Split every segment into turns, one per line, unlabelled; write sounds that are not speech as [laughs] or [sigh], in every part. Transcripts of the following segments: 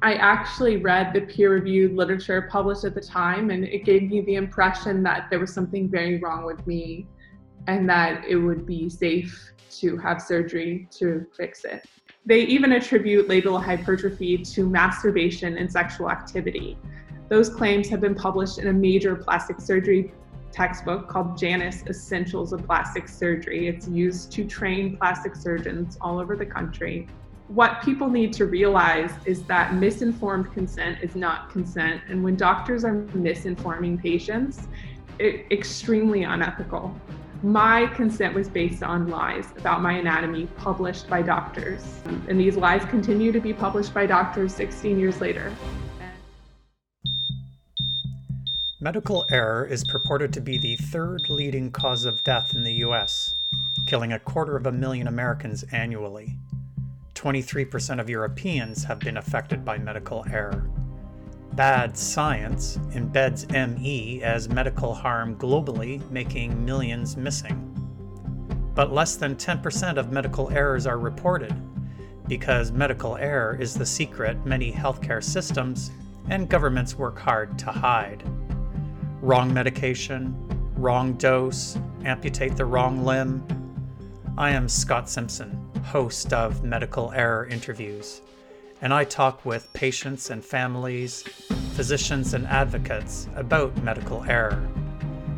I actually read the peer reviewed literature published at the time, and it gave me the impression that there was something very wrong with me and that it would be safe to have surgery to fix it. They even attribute labial hypertrophy to masturbation and sexual activity. Those claims have been published in a major plastic surgery textbook called Janis Essentials of Plastic Surgery. It's used to train plastic surgeons all over the country what people need to realize is that misinformed consent is not consent. And when doctors are misinforming patients, it's extremely unethical. My consent was based on lies about my anatomy published by doctors. And these lies continue to be published by doctors 16 years later.
Medical error is purported to be the third leading cause of death in the US, killing a quarter of a million Americans annually. 23% of Europeans have been affected by medical error. Bad science embeds ME as medical harm globally, making millions missing. But less than 10% of medical errors are reported, because medical error is the secret many healthcare systems and governments work hard to hide. Wrong medication, wrong dose, amputate the wrong limb. I am Scott Simpson host of Medical Error Interviews, and I talk with patients and families, physicians and advocates about medical error.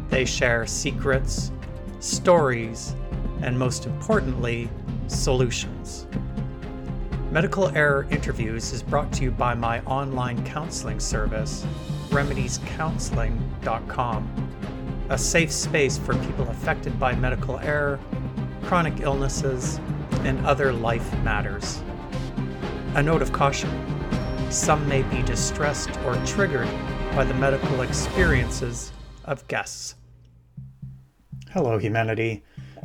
They share secrets, stories, and most importantly, solutions. Medical Error Interviews is brought to you by my online counseling service, remediescounseling.com, a safe space for people affected by medical error, chronic illnesses, and other life matters. A note of caution some may be distressed or triggered by the medical experiences of guests. Hello, humanity.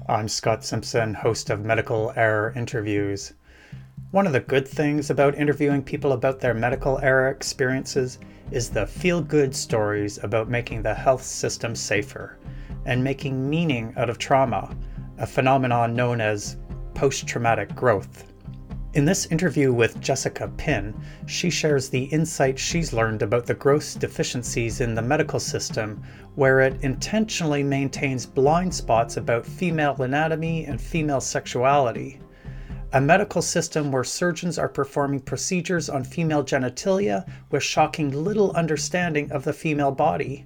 I'm Scott Simpson, host of Medical Error Interviews. One of the good things about interviewing people about their medical error experiences is the feel good stories about making the health system safer and making meaning out of trauma, a phenomenon known as post traumatic growth. In this interview with Jessica Pinn, she shares the insight she's learned about the gross deficiencies in the medical system, where it intentionally maintains blind spots about female anatomy and female sexuality. A medical system where surgeons are performing procedures on female genitalia with shocking little understanding of the female body.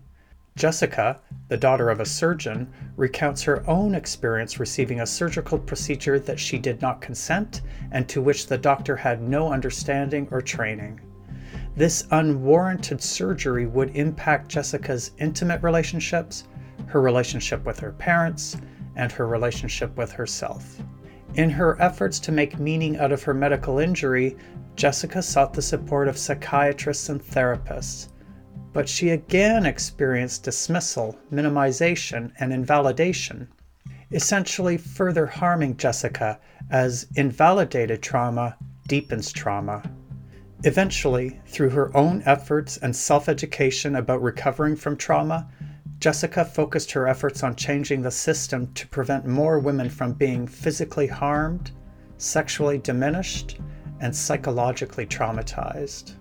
Jessica, the daughter of a surgeon, recounts her own experience receiving a surgical procedure that she did not consent and to which the doctor had no understanding or training. This unwarranted surgery would impact Jessica's intimate relationships, her relationship with her parents, and her relationship with herself. In her efforts to make meaning out of her medical injury, Jessica sought the support of psychiatrists and therapists but she again experienced dismissal, minimization, and invalidation, essentially further harming Jessica as invalidated trauma deepens trauma. Eventually, through her own efforts and self education about recovering from trauma, Jessica focused her efforts on changing the system to prevent more women from being physically harmed, sexually diminished, and psychologically traumatized.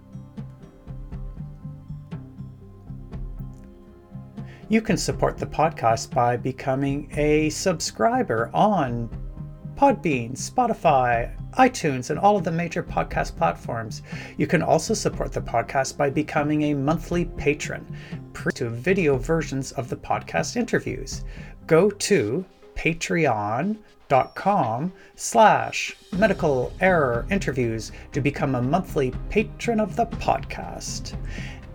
You can support the podcast by becoming a subscriber on Podbean, Spotify, iTunes, and all of the major podcast platforms. You can also support the podcast by becoming a monthly patron to video versions of the podcast interviews. Go to patreon.com slash medical error interviews to become a monthly patron of the podcast.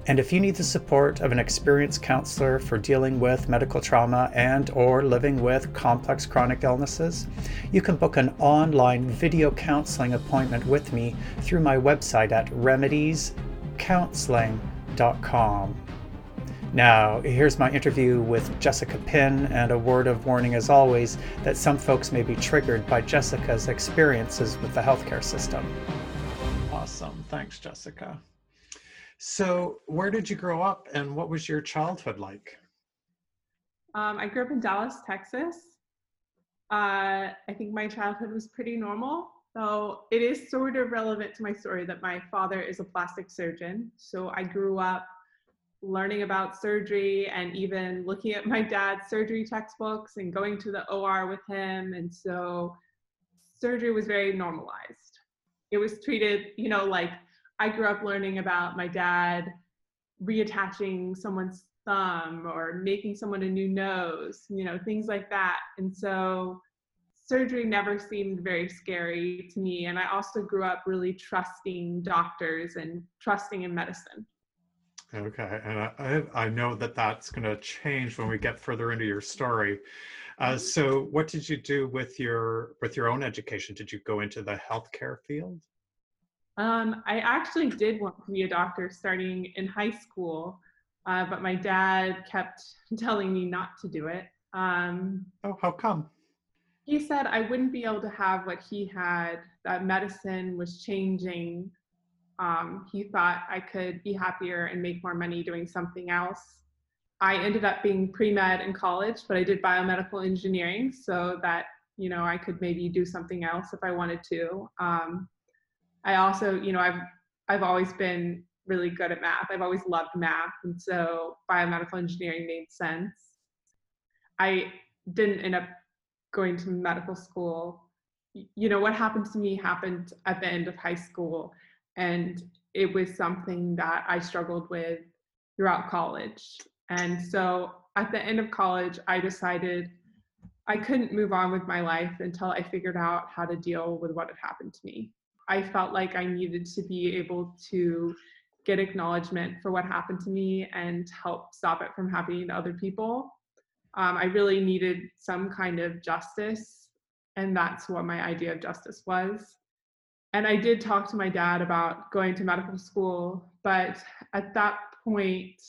And if you need the support of an experienced counselor for dealing with medical trauma and or living with complex chronic illnesses, you can book an online video counseling appointment with me through my website at remediescounseling.com. Now, here's my interview with Jessica Pinn, and a word of warning as always that some folks may be triggered by Jessica's experiences with the healthcare system. Awesome. Thanks, Jessica. So, where did you grow up and what was your childhood like?
Um, I grew up in Dallas, Texas. Uh, I think my childhood was pretty normal. So it is sort of relevant to my story that my father is a plastic surgeon. So I grew up learning about surgery and even looking at my dad's surgery textbooks and going to the OR with him. And so surgery was very normalized. It was treated, you know, like I grew up learning about my dad reattaching someone's thumb or making someone a new nose, you know, things like that. And so surgery never seemed very scary to me. And I also grew up really trusting doctors and trusting in medicine.
Okay, and I, I know that that's going to change when we get further into your story. Uh, mm-hmm. so, what did you do with your with your own education? Did you go into the healthcare field?
Um, I actually did want to be a doctor starting in high school, uh, but my dad kept [laughs] telling me not to do it. Um,
oh, how come?
he said I wouldn't be able to have what he had, that medicine was changing. Um, he thought I could be happier and make more money doing something else. I ended up being pre med in college, but I did biomedical engineering so that you know I could maybe do something else if I wanted to. Um, I also, you know, I've I've always been really good at math. I've always loved math, and so biomedical engineering made sense. I didn't end up going to medical school you know what happened to me happened at the end of high school and it was something that i struggled with throughout college and so at the end of college i decided i couldn't move on with my life until i figured out how to deal with what had happened to me i felt like i needed to be able to get acknowledgement for what happened to me and help stop it from happening to other people um, I really needed some kind of justice, and that's what my idea of justice was. And I did talk to my dad about going to medical school, but at that point,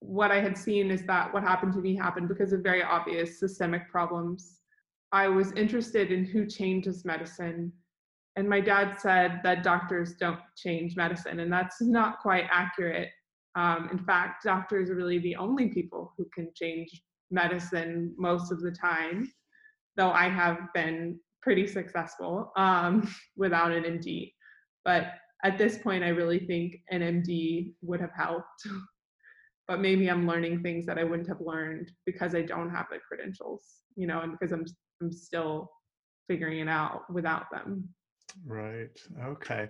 what I had seen is that what happened to me happened because of very obvious systemic problems. I was interested in who changes medicine. And my dad said that doctors don't change medicine, and that's not quite accurate. Um, in fact, doctors are really the only people who can change medicine most of the time, though I have been pretty successful um, [laughs] without an MD. But at this point, I really think an MD would have helped. [laughs] but maybe I'm learning things that I wouldn't have learned because I don't have the credentials, you know, and because I'm I'm still figuring it out without them.
Right. Okay.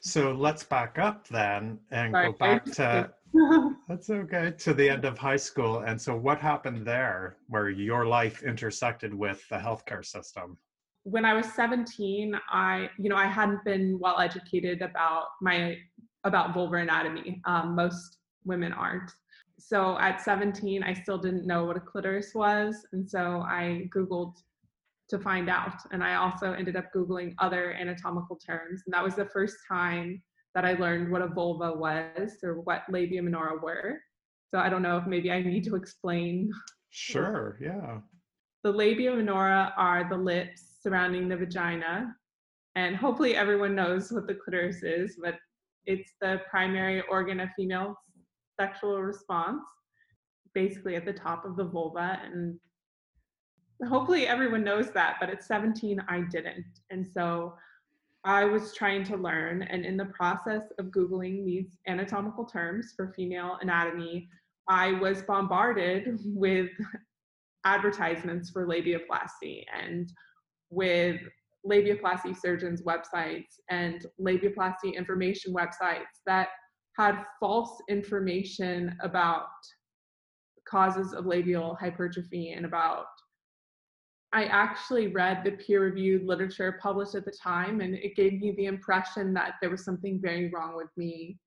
So let's back up then and Sorry. go back to [laughs] that's okay to the end of high school. And so what happened there where your life intersected with the healthcare system?
When I was 17, I, you know, I hadn't been well educated about my about vulvar anatomy. Um, most women aren't. So at 17, I still didn't know what a clitoris was, and so I googled to find out. And I also ended up Googling other anatomical terms. And that was the first time that I learned what a vulva was or what labia minora were. So I don't know if maybe I need to explain.
Sure, yeah.
The labia minora are the lips surrounding the vagina. And hopefully everyone knows what the clitoris is, but it's the primary organ of female sexual response, basically at the top of the vulva. And hopefully everyone knows that, but at 17, I didn't. And so I was trying to learn, and in the process of Googling these anatomical terms for female anatomy, I was bombarded [laughs] with advertisements for labiaplasty and with labiaplasty surgeons' websites and labiaplasty information websites that had false information about causes of labial hypertrophy and about I actually read the peer reviewed literature published at the time, and it gave me the impression that there was something very wrong with me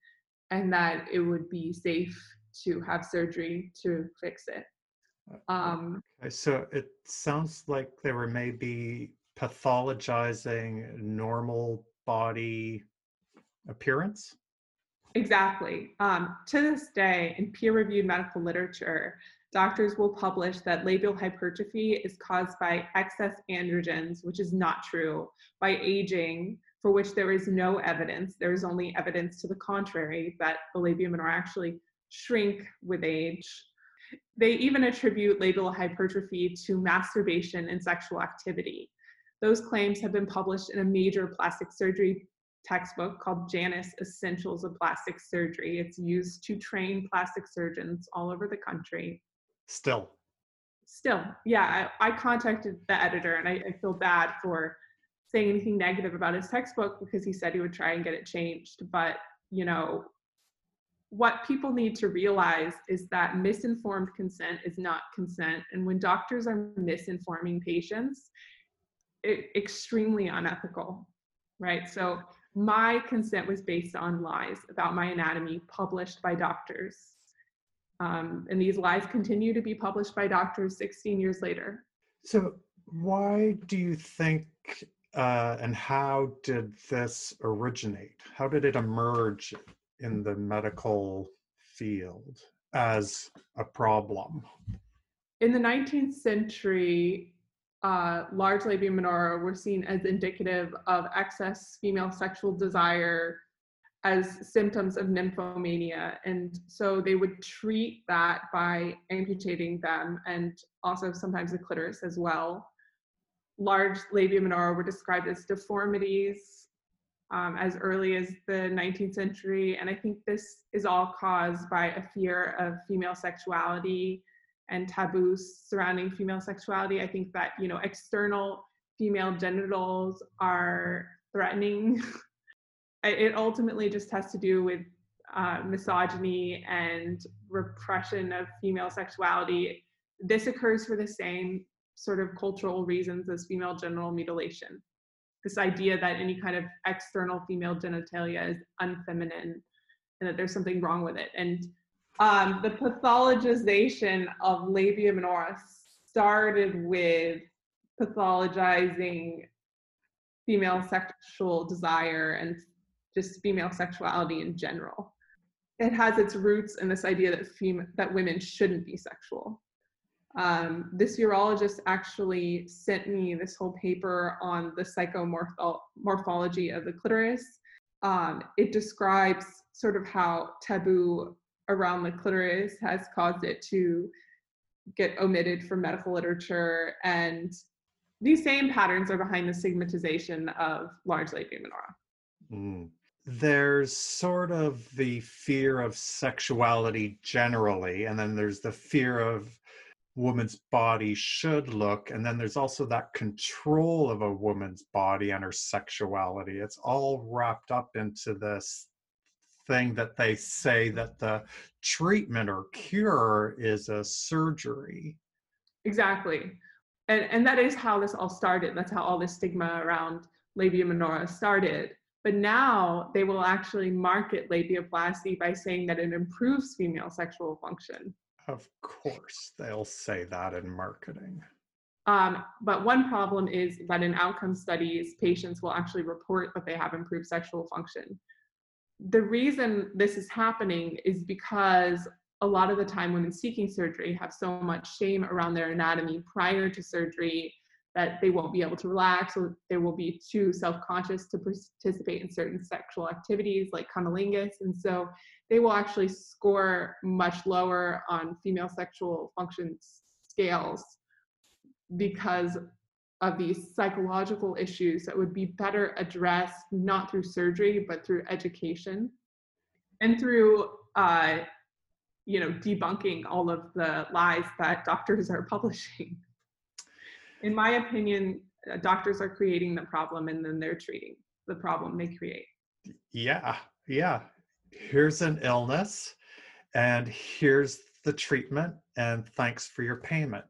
and that it would be safe to have surgery to fix it.
Uh, um, okay, so it sounds like they were maybe pathologizing normal body appearance.
Exactly. Um, to this day, in peer reviewed medical literature, doctors will publish that labial hypertrophy is caused by excess androgens, which is not true, by aging, for which there is no evidence. There is only evidence to the contrary that the labia minora actually shrink with age. They even attribute labial hypertrophy to masturbation and sexual activity. those claims have been published in a major plastic surgery textbook called Janis Essentials of Plastic Surgery. It's used to train plastic surgeons all over the country.
Still.
Still, yeah. I, I contacted the editor and I, I feel bad for saying anything negative about his textbook because he said he would try and get it changed. But, you know, what people need to realize is that misinformed consent is not consent. And when doctors are misinforming patients, it, extremely unethical, right? So my consent was based on lies about my anatomy published by doctors. Um, and these lies continue to be published by doctors 16 years later.
So, why do you think uh, and how did this originate? How did it emerge in the medical field as a problem?
In the 19th century, uh, large labia minora were seen as indicative of excess female sexual desire as symptoms of nymphomania. And so they would treat that by amputating them and also sometimes the clitoris as well. Large labia minora were described as deformities um, as early as the 19th century. And I think this is all caused by a fear of female sexuality and taboos surrounding female sexuality. I think that, you know, external female genitals are threatening. [laughs] it ultimately just has to do with uh, misogyny and repression of female sexuality. This occurs for the same sort of cultural reasons as female genital mutilation. This idea that any kind of external female genitalia is unfeminine and that there's something wrong with it. And um, the pathologization of labia minora started with pathologizing female sexual desire and just female sexuality in general. It has its roots in this idea that fem- that women shouldn't be sexual. Um, this urologist actually sent me this whole paper on the psychomorphology of the clitoris. Um, it describes sort of how taboo around the clitoris has caused it to get omitted from medical literature. And these same patterns are behind the stigmatization of large labia minora.
Mm. There's sort of the fear of sexuality generally, and then there's the fear of woman's body should look and then there's also that control of a woman's body and her sexuality it's all wrapped up into this thing that they say that the treatment or cure is a surgery.
Exactly. And, and that is how this all started. That's how all this stigma around labia minora started. But now they will actually market labiaplasty by saying that it improves female sexual function.
Of course, they'll say that in marketing.
Um, but one problem is that in outcome studies, patients will actually report that they have improved sexual function the reason this is happening is because a lot of the time women seeking surgery have so much shame around their anatomy prior to surgery that they won't be able to relax or they will be too self-conscious to participate in certain sexual activities like cunnilingus. And so they will actually score much lower on female sexual function scales because of these psychological issues that would be better addressed not through surgery but through education and through uh, you know debunking all of the lies that doctors are [laughs] publishing in my opinion uh, doctors are creating the problem and then they're treating the problem they create
yeah yeah here's an illness and here's the treatment and thanks for your payment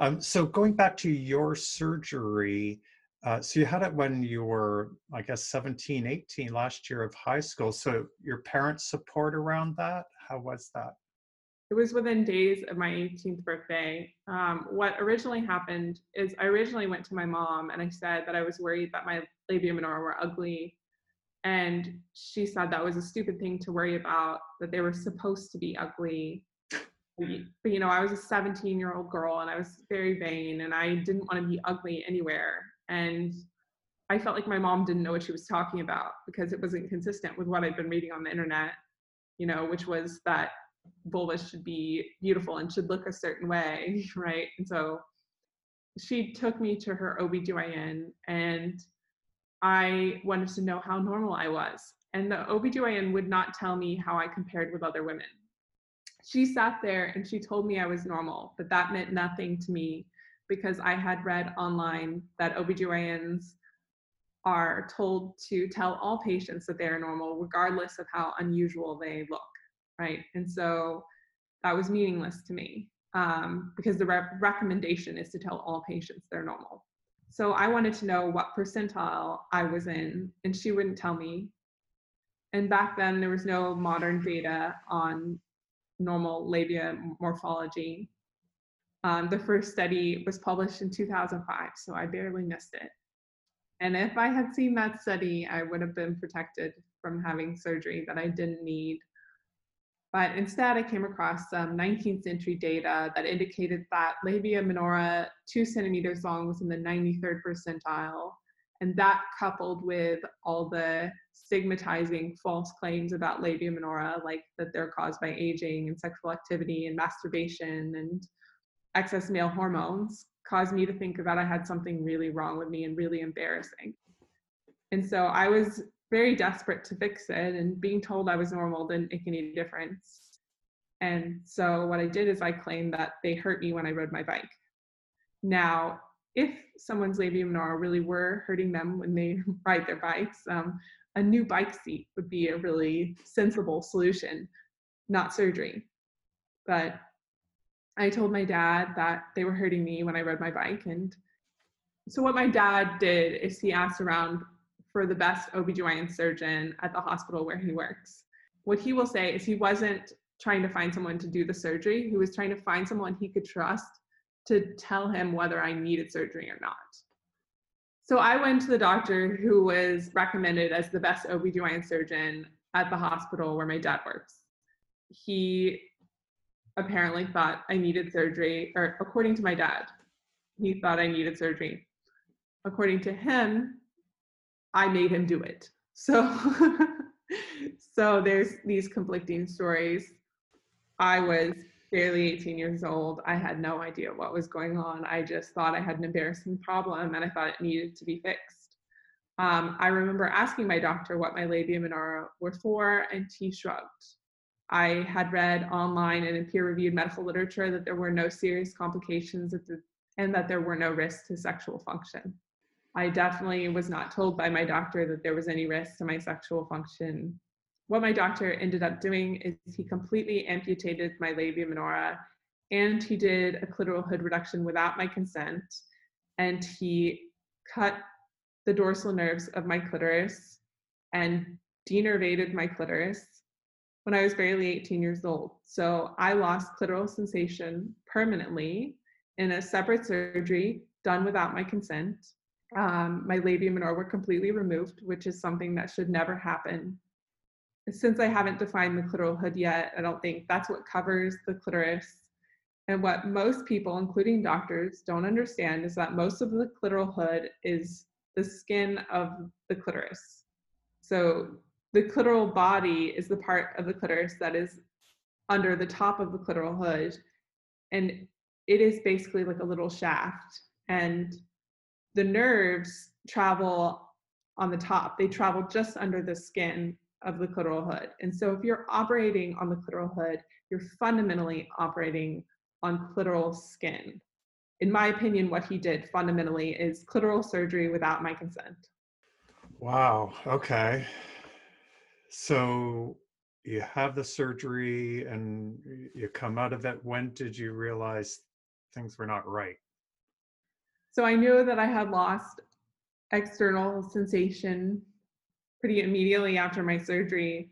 um, so going back to your surgery, uh, so you had it when you were, I guess, 17, 18, last year of high school. So your parents' support around that, how was that?
It was within days of my 18th birthday. Um, what originally happened is I originally went to my mom and I said that I was worried that my labia minora were ugly. And she said that was a stupid thing to worry about, that they were supposed to be ugly but you know, I was a 17 year old girl and I was very vain and I didn't want to be ugly anywhere. And I felt like my mom didn't know what she was talking about because it wasn't consistent with what I'd been reading on the internet, you know, which was that vulvas should be beautiful and should look a certain way, [laughs] right? And so she took me to her OBGYN and I wanted to know how normal I was. And the OBGYN would not tell me how I compared with other women. She sat there and she told me I was normal, but that meant nothing to me because I had read online that OBGYNs are told to tell all patients that they're normal, regardless of how unusual they look, right? And so that was meaningless to me um, because the re- recommendation is to tell all patients they're normal. So I wanted to know what percentile I was in, and she wouldn't tell me. And back then, there was no modern data on normal labia morphology. Um, the first study was published in 2005, so I barely missed it. And if I had seen that study, I would have been protected from having surgery that I didn't need. But instead, I came across some 19th century data that indicated that labia minora, two centimeters long, was in the 93rd percentile. And that coupled with all the stigmatizing false claims about labia minora, like that they're caused by aging and sexual activity and masturbation and excess male hormones, caused me to think that I had something really wrong with me and really embarrassing. And so I was very desperate to fix it, and being told I was normal didn't make any difference. And so what I did is I claimed that they hurt me when I rode my bike. Now, if someone's labia minora really were hurting them when they [laughs] ride their bikes, um, a new bike seat would be a really sensible solution, not surgery. But I told my dad that they were hurting me when I rode my bike. And so, what my dad did is he asked around for the best OBGYN surgeon at the hospital where he works. What he will say is he wasn't trying to find someone to do the surgery, he was trying to find someone he could trust to tell him whether I needed surgery or not. So I went to the doctor who was recommended as the best OBGYN surgeon at the hospital where my dad works. He apparently thought I needed surgery, or according to my dad, he thought I needed surgery. According to him, I made him do it. So, [laughs] so there's these conflicting stories. I was barely 18 years old. I had no idea what was going on. I just thought I had an embarrassing problem and I thought it needed to be fixed. Um, I remember asking my doctor what my labia minora were for, and he shrugged. I had read online and in peer reviewed medical literature that there were no serious complications the, and that there were no risks to sexual function. I definitely was not told by my doctor that there was any risk to my sexual function. What my doctor ended up doing is he completely amputated my labia minora and he did a clitoral hood reduction without my consent and he cut the dorsal nerves of my clitoris and denervated my clitoris when I was barely 18 years old. So I lost clitoral sensation permanently in a separate surgery done without my consent. Um, my labia minora were completely removed, which is something that should never happen. Since I haven't defined the clitoral hood yet, I don't think that's what covers the clitoris. And what most people, including doctors, don't understand is that most of the clitoral hood is the skin of the clitoris. So the clitoral body is the part of the clitoris that is under the top of the clitoral hood and it is basically like a little shaft and the nerves travel on the top. They travel just under the skin of the clitoral hood. And so if you're operating on the clitoral hood you're fundamentally operating on clitoral skin. In my opinion what he did fundamentally is clitoral surgery without my consent.
Wow okay. So you have the surgery and you come out of it. When did you realize things were not right?
So I knew that I had lost external sensation pretty immediately after my surgery.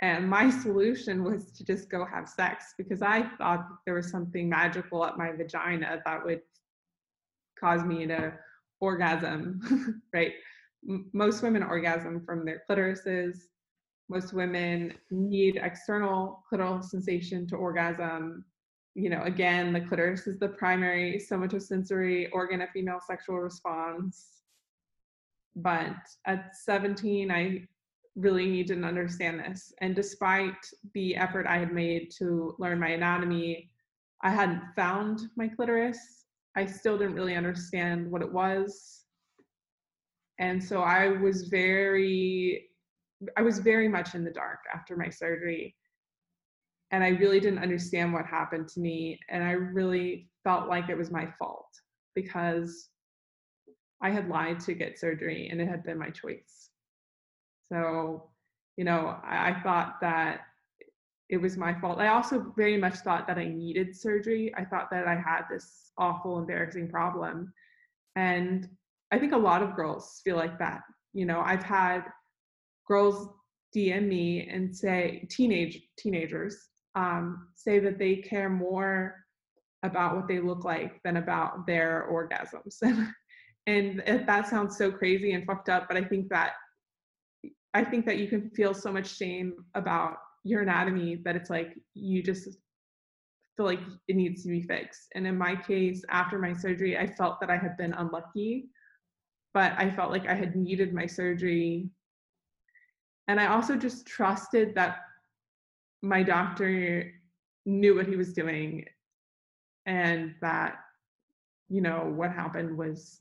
And my [laughs] solution was to just go have sex because I thought there was something magical at my vagina that would cause me to orgasm, [laughs] right? most women orgasm from their clitorises most women need external clitoral sensation to orgasm. You know, again, the clitoris is the primary somatosensory organ of female sexual response. But at 17, I really to understand this. And despite the effort I had made to learn my anatomy, I hadn't found my clitoris. I still didn't really understand what it was. And so I was very I was very much in the dark after my surgery. And I really didn't understand what happened to me. And I really felt like it was my fault because I had lied to get surgery and it had been my choice. So, you know, I, I thought that it was my fault. I also very much thought that I needed surgery. I thought that I had this awful, embarrassing problem. And I think a lot of girls feel like that. You know, I've had girls DM me and say teenage teenagers um, say that they care more about what they look like than about their orgasms. [laughs] and that sounds so crazy and fucked up, but I think that I think that you can feel so much shame about your anatomy that it's like you just feel like it needs to be fixed. And in my case, after my surgery, I felt that I had been unlucky, but I felt like I had needed my surgery and I also just trusted that my doctor knew what he was doing and that, you know, what happened was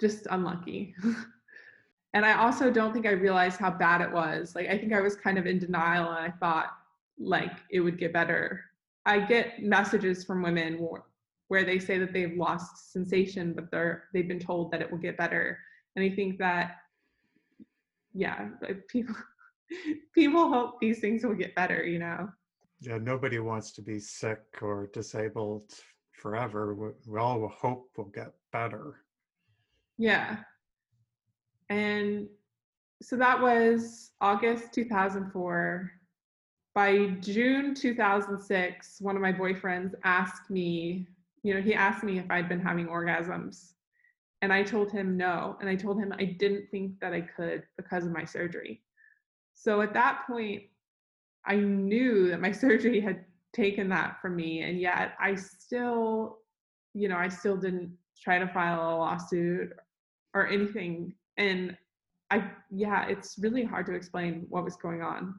just unlucky. [laughs] and I also don't think I realized how bad it was. Like, I think I was kind of in denial and I thought like it would get better. I get messages from women where, they say that they've lost sensation, but they're they've been told that it will get better. And I think that yeah, people [laughs] people hope these things will get better, you know.
Yeah, nobody wants to be sick or disabled forever. We, we all hope we'll get better.
Yeah. And so that was August 2004. By June 2006, one of my boyfriends asked me, you know, he asked me if I'd been having orgasms. And I told him no. And I told him I didn't think that I could because of my surgery. So at that point, I knew that my [laughs] surgery had taken that from me. And yet I still, you know, I still didn't try to file a lawsuit or anything. And I, yeah, it's really hard to explain what was going on.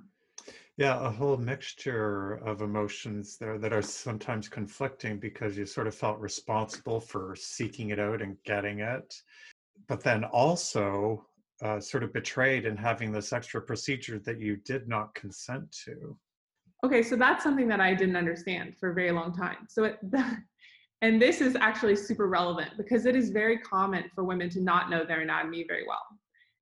Yeah, a whole mixture of emotions there that are sometimes conflicting because you sort of felt responsible for seeking it out and getting it. But then also, uh, sort of betrayed in having this extra procedure that you did not consent to.
Okay, so that's something that I didn't understand for a very long time. So it, [laughs] and this is actually super relevant because it is very common for women to not know their anatomy very well.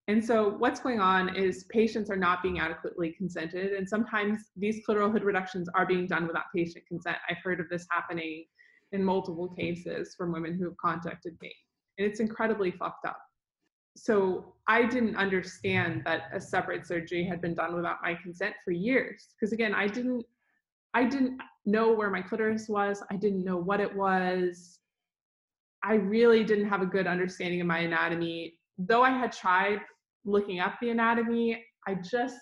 And so what's going on is patients are not being adequately consented, and sometimes these clitoral hood reductions are being done without patient consent. I've heard of this happening in multiple cases from women who have contacted me, and it's incredibly fucked up so I didn't understand that a separate surgery had been done without my consent for years. Because again, I didn't I didn't know where my clitoris was. I didn't know what it was. I really didn't have a good understanding of my anatomy. Though I had tried looking up the anatomy, I just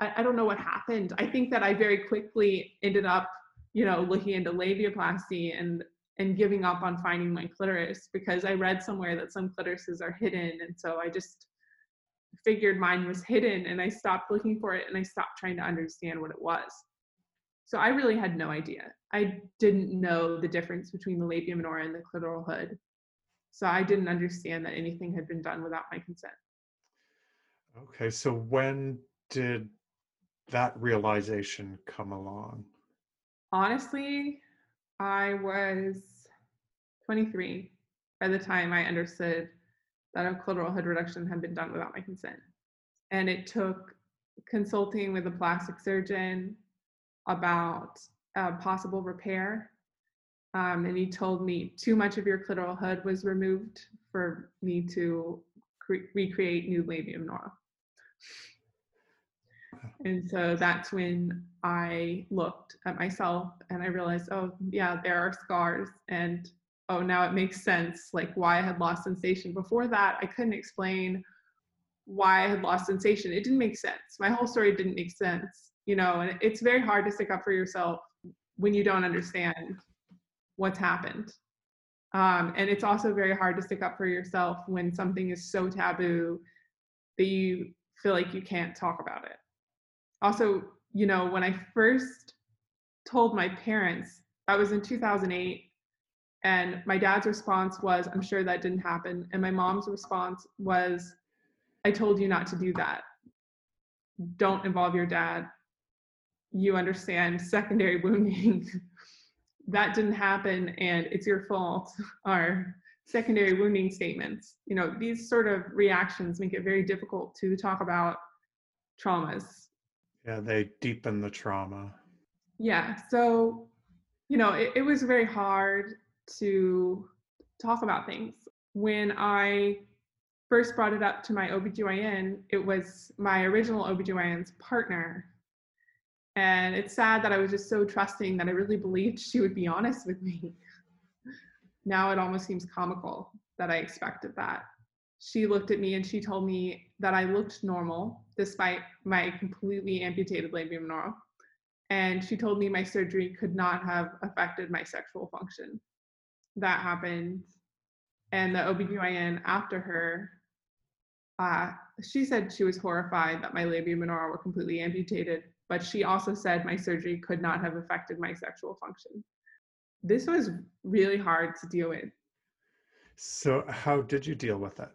I, I don't know what happened. I think that I very quickly ended up, you know, looking into labiaplasty and and giving up on finding my clitoris because I read somewhere that some clitorises are hidden. And so I just figured mine was hidden and I stopped looking for it and I stopped trying to understand what it was. So I really had no idea. I didn't know the difference between the labia minora and the clitoral hood. So I didn't understand that anything had been done without my consent.
Okay, so when did that realization come along?
Honestly, I was 23 by the time I understood that a clitoral hood reduction had been done without my consent. And it took consulting with a plastic surgeon about a possible repair. Um, and he told me too much of your clitoral hood was removed for me to cre- recreate new labium minora. And so that's when I looked at myself and I realized, oh, yeah, there are scars. And oh, now it makes sense, like why I had lost sensation. Before that, I couldn't explain why I had lost sensation. It didn't make sense. My whole story didn't make sense, you know, and it's very hard to stick up for yourself when you don't understand what's happened. Um, and it's also very hard to stick up for yourself when something is so taboo that you feel like you can't talk about it also, you know, when I first told my parents, that was in 2008, And my dad's response was, I'm sure that didn't happen. And my mom's response was, I told you not to do that. Don't involve your dad. You understand secondary [laughs] wounding. that didn't happen and it's your fault are secondary wounding statements. You know, these sort of reactions make it very difficult to talk about traumas.
Yeah, they deepen the trauma.
Yeah. So, you know, it, it was very hard to talk about things. When I first brought it up to my OBGYN, it was my original OBGYN's partner. And it's sad that I was just so trusting that I really believed she would be honest with me. [laughs] Now it almost seems comical that I expected that. She looked at me and she told me that I looked normal despite my completely amputated labia minora. And she told me my surgery could not have affected my sexual function. That happened. And the OBGYN after her, uh, she said she was horrified that my labia minora were completely amputated, but she also said my surgery could not have affected my sexual function. This was really hard to deal with.
So, how did you deal with it?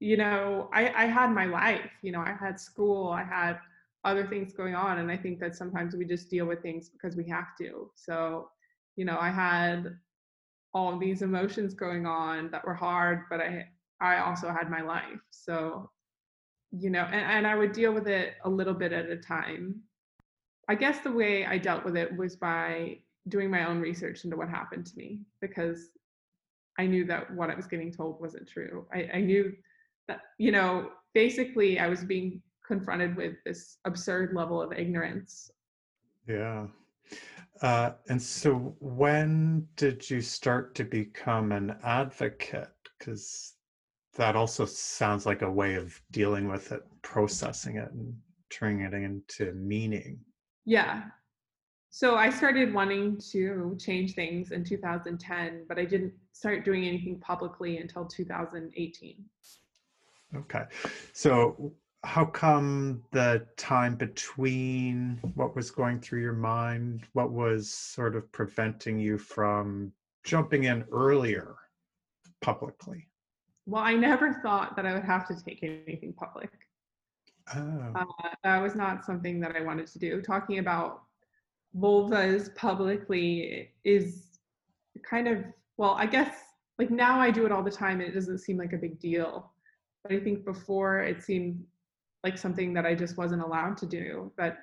You know, I, I had my life, you know, I had school, I had other things going on. And I think that sometimes we just deal with things because we have to. So, you know, I had all these emotions going on that were hard, but I I also had my life. So, you know, and, and I would deal with it a little bit at a time. I guess the way I dealt with it was by doing my own research into what happened to me because I knew that what I was getting told wasn't true. I, I knew you know, basically I was being confronted with this absurd level of ignorance.
Yeah. Uh, and so when did you start to become an advocate? Because that also sounds like a way of dealing with it, processing it, and turning it into meaning.
Yeah. So I started wanting to change things in 2010, but I didn't start doing anything publicly until 2018.
Okay. So how come the time between what was going through your mind, what was sort of preventing you from jumping in earlier publicly?
Well, I never thought that I would have to take anything public. Oh. Uh, that was not something that I wanted to do. Talking about vulvas publicly is kind of, well, I guess like now I do it all the time and it doesn't seem like a big deal. But I think before it seemed like something that I just wasn't allowed to do that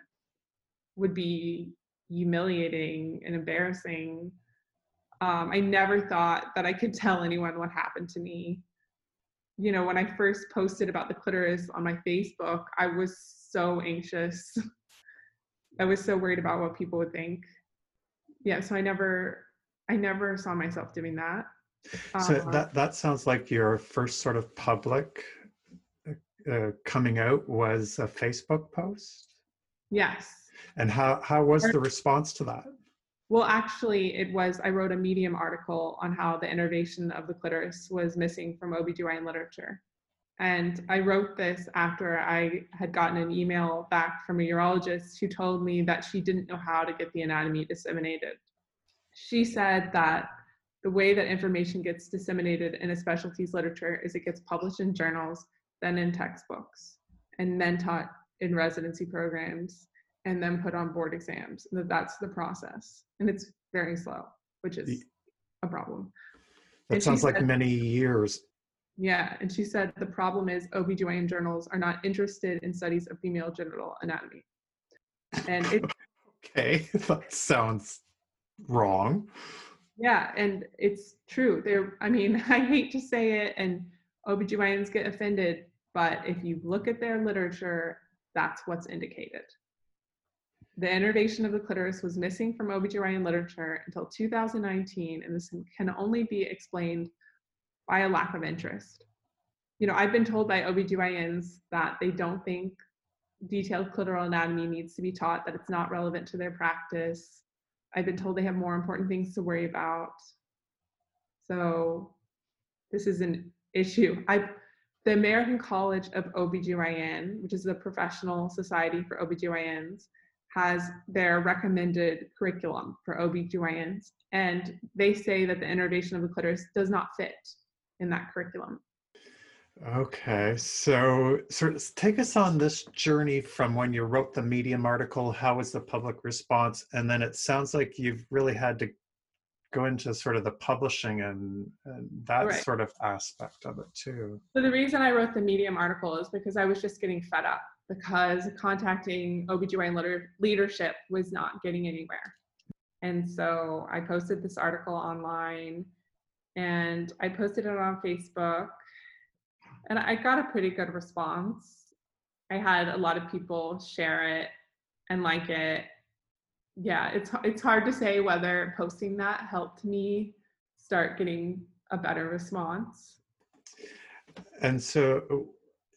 would be humiliating and embarrassing. Um, I never thought that I could [laughs] tell anyone what happened to me. You know, when I first posted about the clitoris on my Facebook, I was so anxious. [laughs] I was so worried about what people would think. Yeah, so I never, I never saw myself doing that.
So uh, that that sounds like your first sort of public uh, coming out was a Facebook post?
Yes.
And how, how was the response to that?
Well, actually, it was, I wrote a Medium article on how the innervation of the clitoris was missing from OBGYN literature. And I wrote this after I had gotten an email back from a urologist who told me that she didn't know how to get the anatomy disseminated. She said that the way that information gets disseminated in a specialties literature is it gets published in journals then in textbooks, and then taught in residency programs, and then put on board exams. That that's the process, and it's very slow, which is a problem.
That and sounds like said, many years.
Yeah, and she said the problem is OBGYN journals are not interested in studies of female genital anatomy. And it [laughs]
Okay, [laughs] that sounds wrong.
Yeah, and it's true. There I mean, [laughs] I hate to say it and OBGYNs get offended, but if you look at their literature, that's what's indicated. The innervation of the clitoris was missing from OBGYN literature until 2019, and this can only be explained by a lack of interest. You know, I've been told by OBGYNs that they don't think detailed clitoral anatomy needs to be taught, that it's not relevant to their practice. I've been told they have more important things to worry about. So this is an issue. [laughs] I the American College of OBGYN, which is the professional society for OBGYNs, has their recommended curriculum for OBGYNs, and they say that the innervation of the clitoris does not fit in that curriculum.
Okay, so sort of take us on this journey from when you wrote the Medium article. How was the public response? And then it sounds like you've really had to go into sort of the publishing and, and that right. sort of aspect of it too.
So the reason I wrote the Medium article is because I was just getting fed up because contacting OBGYN leadership was not getting anywhere. And so I posted this article online and I posted it on Facebook and I got a pretty good response. I had a lot of people share it and like it. Yeah, it's it's hard to say whether posting that helped me start getting a better response.
And so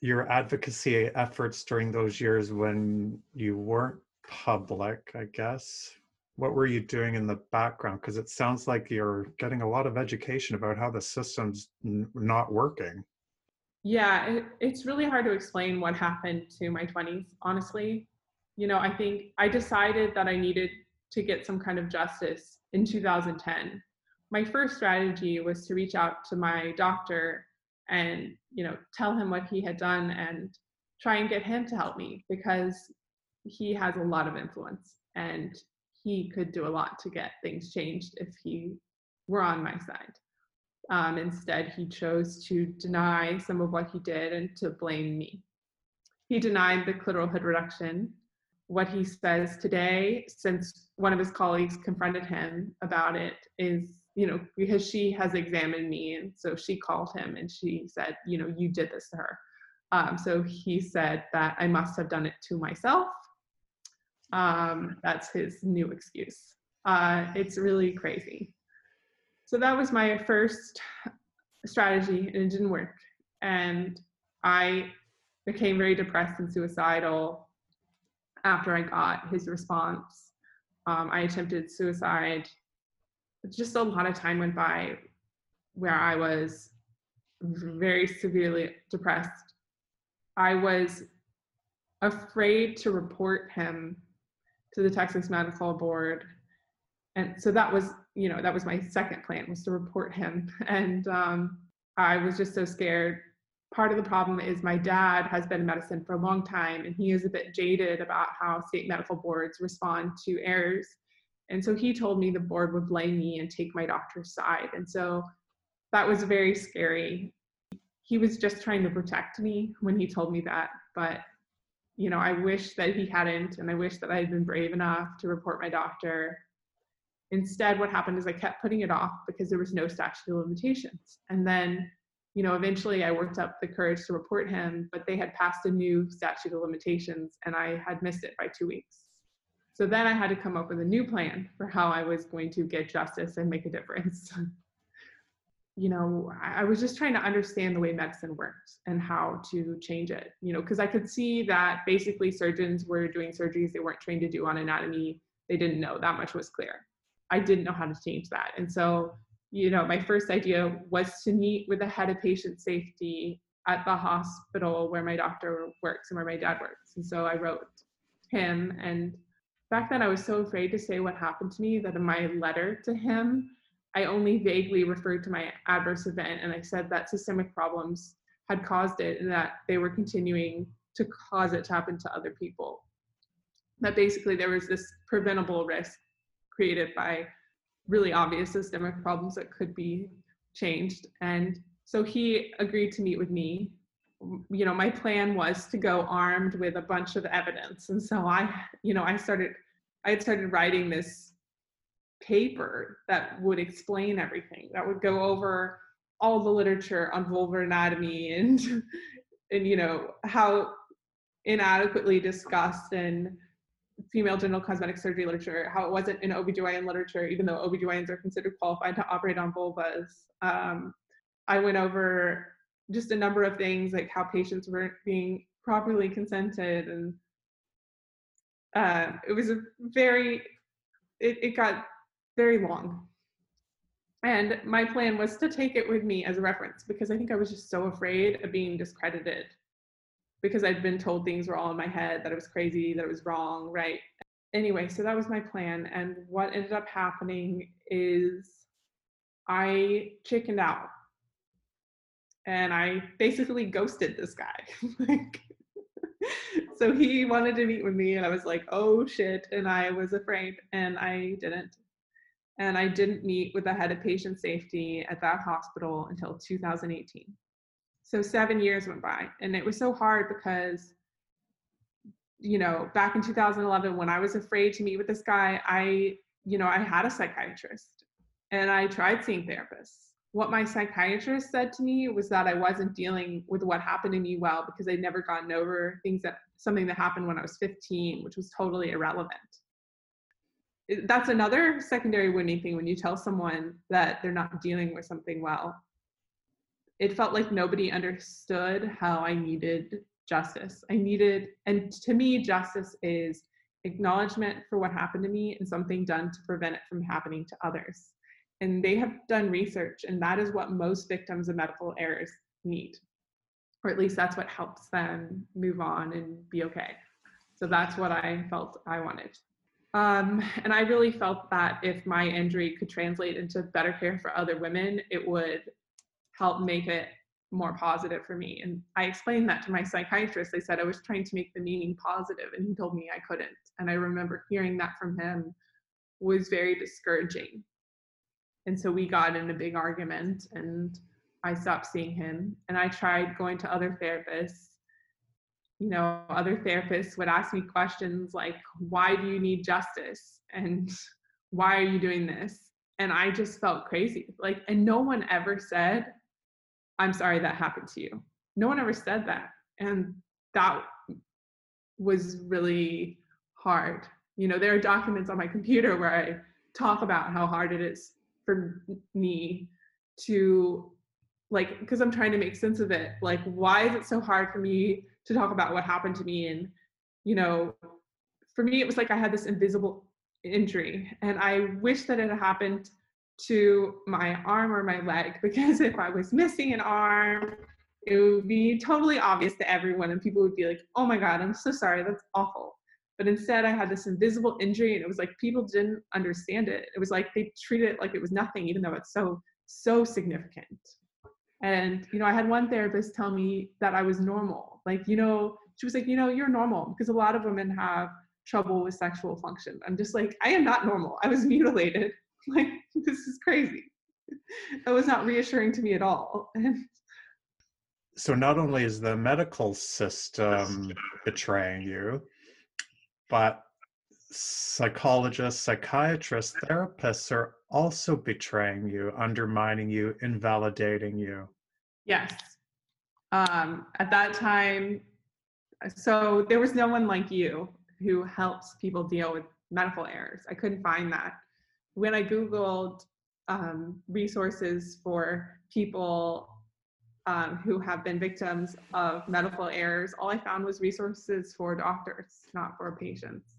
your advocacy efforts during those years when you weren't public, I guess, what were you doing in the background? Because it sounds like you're getting a lot of education about how the system's n- not working.
Yeah, it, it's really hard to explain what happened to my 20s, honestly. You know, I think I decided that I needed to get some kind of justice in 2010. My first strategy was to reach out to my doctor and, you know, tell him what he had done and try and get him to help me because he has a lot of influence and he could do a lot to get things changed if he were on my side. Um, instead, he chose to deny some of what he did and to blame me. He denied the clitoral hood reduction. What he says today, since one of his colleagues confronted him about it, is, you know, because she has examined me. And so she called him and she said, you know, you did this to her. Um, so he said that I must have done it to myself. Um, that's his new excuse. Uh, it's really crazy. So that was my first strategy, and it didn't work. And I became very depressed and suicidal after I got his response. Um, I attempted suicide. Just a lot of time went by where I was very severely depressed. I was afraid to report him to the Texas Medical Board. And so that was you know that was my second plan was to report him. [laughs] And um, i was just so scared. Part of the problem is my dad has been in medicine for a long time and he is a bit jaded about how state medical boards respond to errors. And so he told me the board would blame me and take my doctor's side. And so that was very scary. He was just trying to protect me when he told me that. But you know i wish that he hadn't and i wish that i had been brave enough to report my doctor Instead, what happened is I kept putting it off because there was no statute of limitations. And then, you know, eventually I worked up the courage to report him, but they had passed a new statute of limitations and I had missed it by two weeks. So then I had to come up with a new plan for how I was going to get justice and make a difference. [laughs] you know, I was just trying to understand the way medicine works and how to change it, you know, because I could see that basically surgeons were doing surgeries they weren't trained to do on anatomy. They didn't know that much was clear. I didn't know how to change that. And so, you know, my first idea was to meet with the head of patient safety at the hospital where my doctor works and where my dad works. And so I wrote him. And back then I was so afraid to say what happened to me that in my letter to him, I only vaguely referred to my adverse event and I said that systemic problems had caused it and that they were continuing to cause it to happen to other people. That basically there was this preventable risk created by really obvious systemic problems that could be changed. And so he agreed to meet with me. You know, my plan was to go armed with a bunch of evidence. And so I, you know, I started, I had started writing this paper that would explain everything, that would go over all the literature on vulvar anatomy and, [laughs] and you know, how inadequately discussed and female genital cosmetic surgery literature, how it wasn't in OBGYN literature, even though OBGYNs are considered qualified to operate on vulvas. Um, I went over just a number of things like how patients weren't being properly consented and uh, it was a very, it, it got very long. And my plan was to take it with me as a reference because I think I was just so afraid of being discredited because I'd been told things were all in my head, that it was crazy, that it was wrong, right? anyway, so that was my plan. And what ended up happening is I chickened out and I basically ghosted this guy. [laughs] like, [laughs] so he wanted to meet with me, and I was like, oh shit. And I was afraid, and I didn't. And I didn't meet with the head of patient safety at that hospital until 2018. So seven years went by, and it was so hard because you know, back in 2011, when I was afraid to meet with this guy, I, you know, I had a psychiatrist and I tried seeing therapists. What my psychiatrist said to me was that I wasn't dealing with what happened to me well because I'd never gotten over things that something that happened when I was 15, which was totally irrelevant. That's another secondary wounding thing when you tell someone that they're not dealing with something well. It felt like nobody understood how I needed justice. I needed, and to me, justice is acknowledgement for what happened to me and something done to prevent it from happening to others. And they have done research, and that is what most victims of medical errors need, or at least that's what helps them move on and be okay. So that's what I felt I wanted. Um, and I really felt that if my injury could translate into better care for other women, it would help make it more positive for me. And I explained that to my psychiatrist. I said I was trying to make the meaning positive, and he told me I couldn't. And I remember hearing that from him was very discouraging. And so we got in a big argument, and I stopped seeing him. And I tried going to other therapists. You know, other therapists would ask me questions like, Why do you need justice? And why are you doing this? And I just felt crazy. Like, and no one ever said, I'm sorry that happened to you. No one ever said that. And that was really hard. You know, there are documents on my computer where I talk about how hard it is for me to like because I'm trying to make sense of it. Like why is it so hard for me to talk about what happened to me and you know, for me it was like I had this invisible injury and I wish that it had happened to my arm or my leg [laughs] because if I was missing an arm, it would be totally obvious to everyone and people would be like, oh my God, I'm so sorry, that's awful. But instead, I had this invisible injury and it was like people didn't understand it. It was like they treated it like it was nothing, even though it's so, so significant. And, you know, I had one therapist tell me that I was normal. Like, you know, she was like, you know, you're normal because a lot of women have trouble with sexual function. I'm just like, I am not normal. I was mutilated [laughs] like this is crazy. That was not reassuring to me at all. [laughs]
So not only is the medical system betraying you but psychologists psychiatrists therapists are also betraying you undermining you invalidating you.
Yes. Um, at that time so there was no one like you who helps people deal with medical errors. I couldn't find that when I Googled um, resources for people um, who have been victims of medical errors, all I found was resources for doctors, not for patients.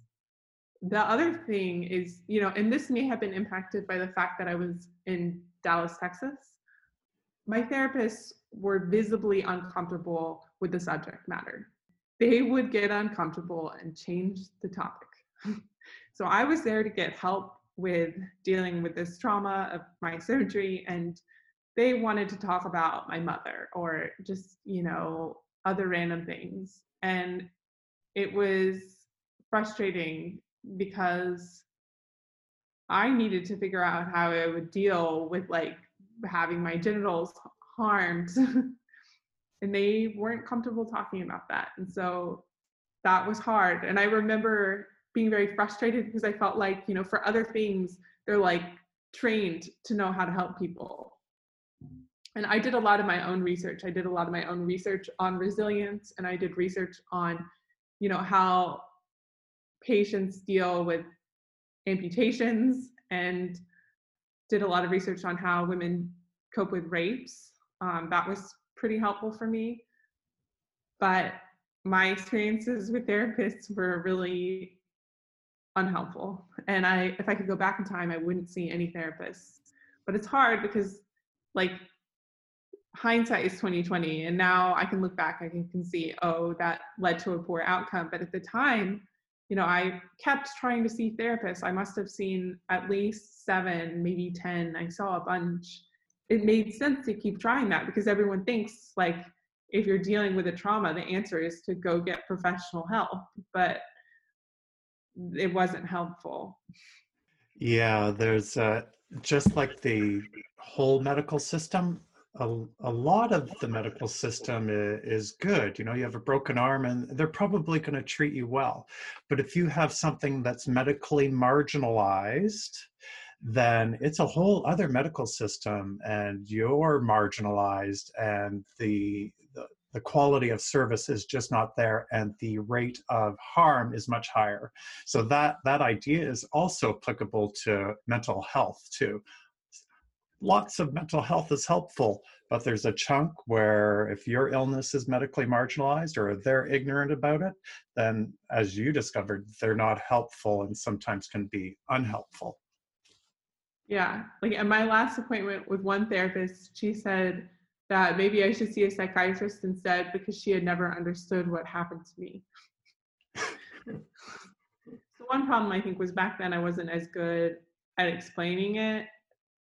The other thing is, you know, and this may have been impacted by the fact that I was in Dallas, Texas. My therapists were visibly uncomfortable with the subject matter. They would get uncomfortable and change the topic. [laughs] so I was there to get help with dealing with this trauma of my surgery and they wanted to talk about my mother or just you know other random things. And it was frustrating because i needed to figure out how i would deal with like having my genitals harmed. [laughs] And they weren't comfortable talking about that. And so that was hard. And i remember being very frustrated because I felt like, you know, for other things, they're like trained to know how to help people. And I did a lot of my own research. I did a lot of my own research on resilience and I did research on, you know, how patients deal with amputations and did a lot of research on how women cope with rapes. Um, that was pretty helpful for me. But my experiences with therapists were really unhelpful. And I, if I could go back in time, I wouldn't see any therapists. But it's hard because, like, hindsight is 2020, and now I can look back, I can, can see, oh, that led to a poor outcome. But at the time, you know, I kept trying to see therapists. I must have seen at least seven, maybe 10. I saw a bunch. It made sense to keep trying that because everyone thinks like if you're dealing with a trauma, the answer is to go get professional help. But it wasn't helpful.
Yeah, there's uh, just like the whole medical system, a, a lot of the medical system is, is good. You know, you have a broken arm and they're probably going to treat you well. But if you have something that's medically marginalized, then it's a whole other medical system and you're marginalized and the, the quality of service is just not there and the rate of harm is much higher. So that that idea is also applicable to mental health too. Lots of mental health is helpful but there's a chunk where if your illness is medically marginalized or they're ignorant about it then as you discovered they're not helpful and sometimes can be unhelpful.
Yeah like at my last appointment with one therapist she said that maybe I should see a psychiatrist instead because she had never understood what happened to me. so one problem I think was back then I wasn't as good at explaining it.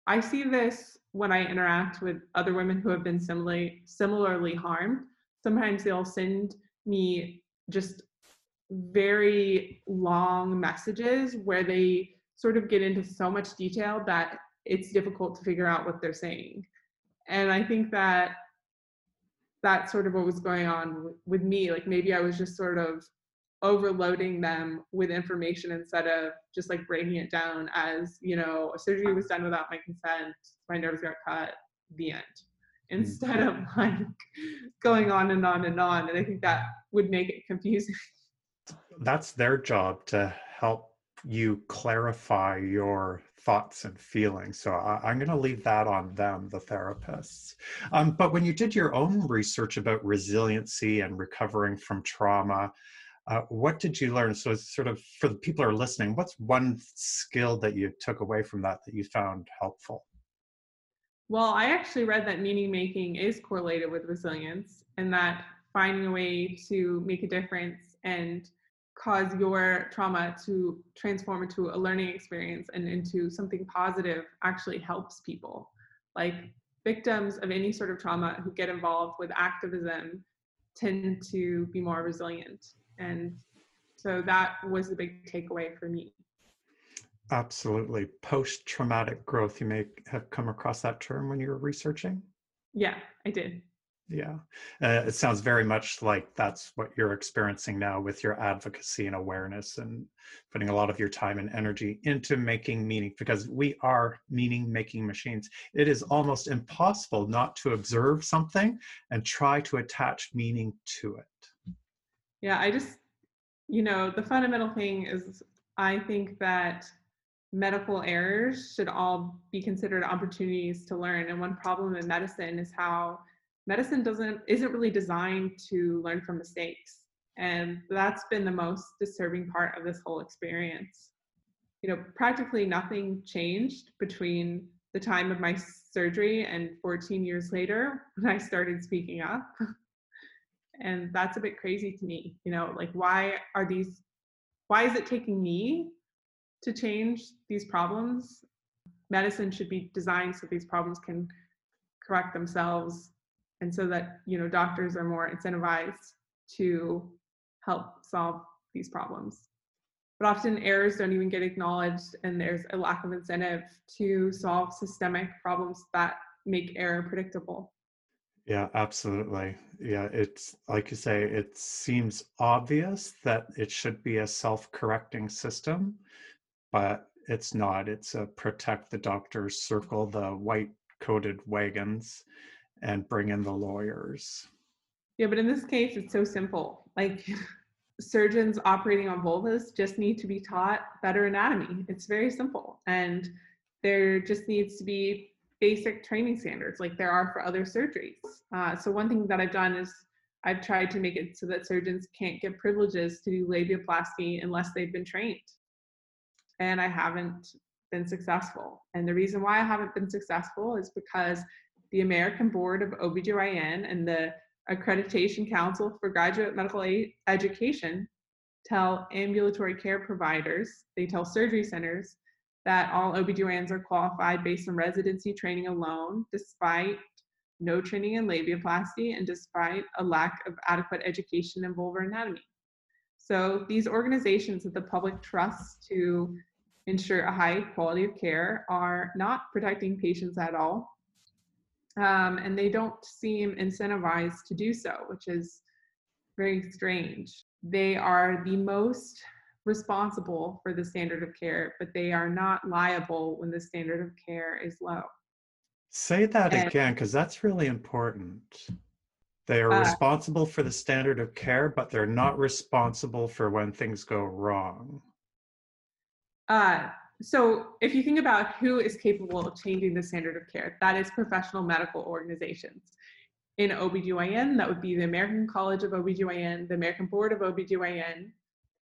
I see this when I interact with other women who have been similarly similarly harmed. Sometimes they'll send me just very long messages where they sort of get into so much detail that it's difficult to figure out what they're saying and i think that that's sort of what was going on with me like maybe i was just sort of overloading them with information instead of just like breaking it down as you know a surgery was done without my consent my nerves got cut the end. Instead of mm-hmm. like going on and on and on and i think that would make it confusing.
That's their job to help you clarify your thoughts and feelings. So I, am going to leave that on them, the therapists. Um, but when you did your own research about resiliency and recovering from trauma, uh, what did you learn? So, it's sort of for the people who are listening, what's one skill that you took away from that that you found helpful?
Well, I actually read that meaning making is correlated with resilience and that finding a way to make a difference and cause your trauma to transform into a learning experience and into something positive actually helps people. Like victims of any sort of trauma who get involved with activism tend to be more resilient. And so that was the big takeaway for me.
Absolutely. Post traumatic growth, you may have come across that term when you were researching?
Yeah, I did.
Yeah, uh, it sounds very much like that's what you're experiencing now with your advocacy and awareness and putting a lot of your time and energy into making meaning because we are meaning making machines. It is almost impossible not to observe something and try to attach meaning to it.
Yeah, I just, you know, the fundamental thing is I think that medical errors should all be considered opportunities to learn. And one problem in medicine is how medicine doesn't isn't really designed to learn from mistakes. And that's been the most disturbing part of this whole experience. You know practically nothing changed between the time of my surgery and 14 years later when i started speaking up. And that's a bit crazy to me you know like why are these why is it taking me to change these problems? Medicine should be designed so these problems can correct themselves and so that you know doctors are more incentivized to help solve these problems. But often errors don't even get acknowledged and there's a lack of incentive to solve systemic problems that make error predictable.
Yeah absolutely. Yeah it's like you say it seems obvious that it should be a self-correcting system but it's not. It's a protect the doctors circle the white coated wagons and bring in the lawyers.
Yeah, but in this case, it's so simple. Like [laughs] surgeons operating on vulvas just need to be taught better anatomy. It's very simple. And there just needs to be basic training standards like there are for other surgeries. Uh, so, one thing that I've done is I've tried to make it so that surgeons can't get privileges to do labiaplasty unless they've been trained. And I haven't been successful. And the reason why I haven't been successful is because the American Board of OBGYN and the Accreditation Council for Graduate Medical Education tell ambulatory care providers, they tell surgery centers that all OBGYNs are qualified based on residency training alone, despite no training in labiaplasty and despite a lack of adequate education in vulvar anatomy. So these organizations that the public trusts to ensure a high quality of care are not protecting patients at all. Um, and they don't seem incentivized to do so, which is very strange. They are the most responsible for the standard of care, but they are not liable when the standard of care is low.
Say that and, again, because that's really important. They are uh, responsible for the standard of care, but they're not responsible for when things go wrong.
Uh, so, if you think about who is capable of changing the standard of care, that is professional medical organizations. In OBGYN, that would be the American College of OBGYN, the American Board of OBGYN,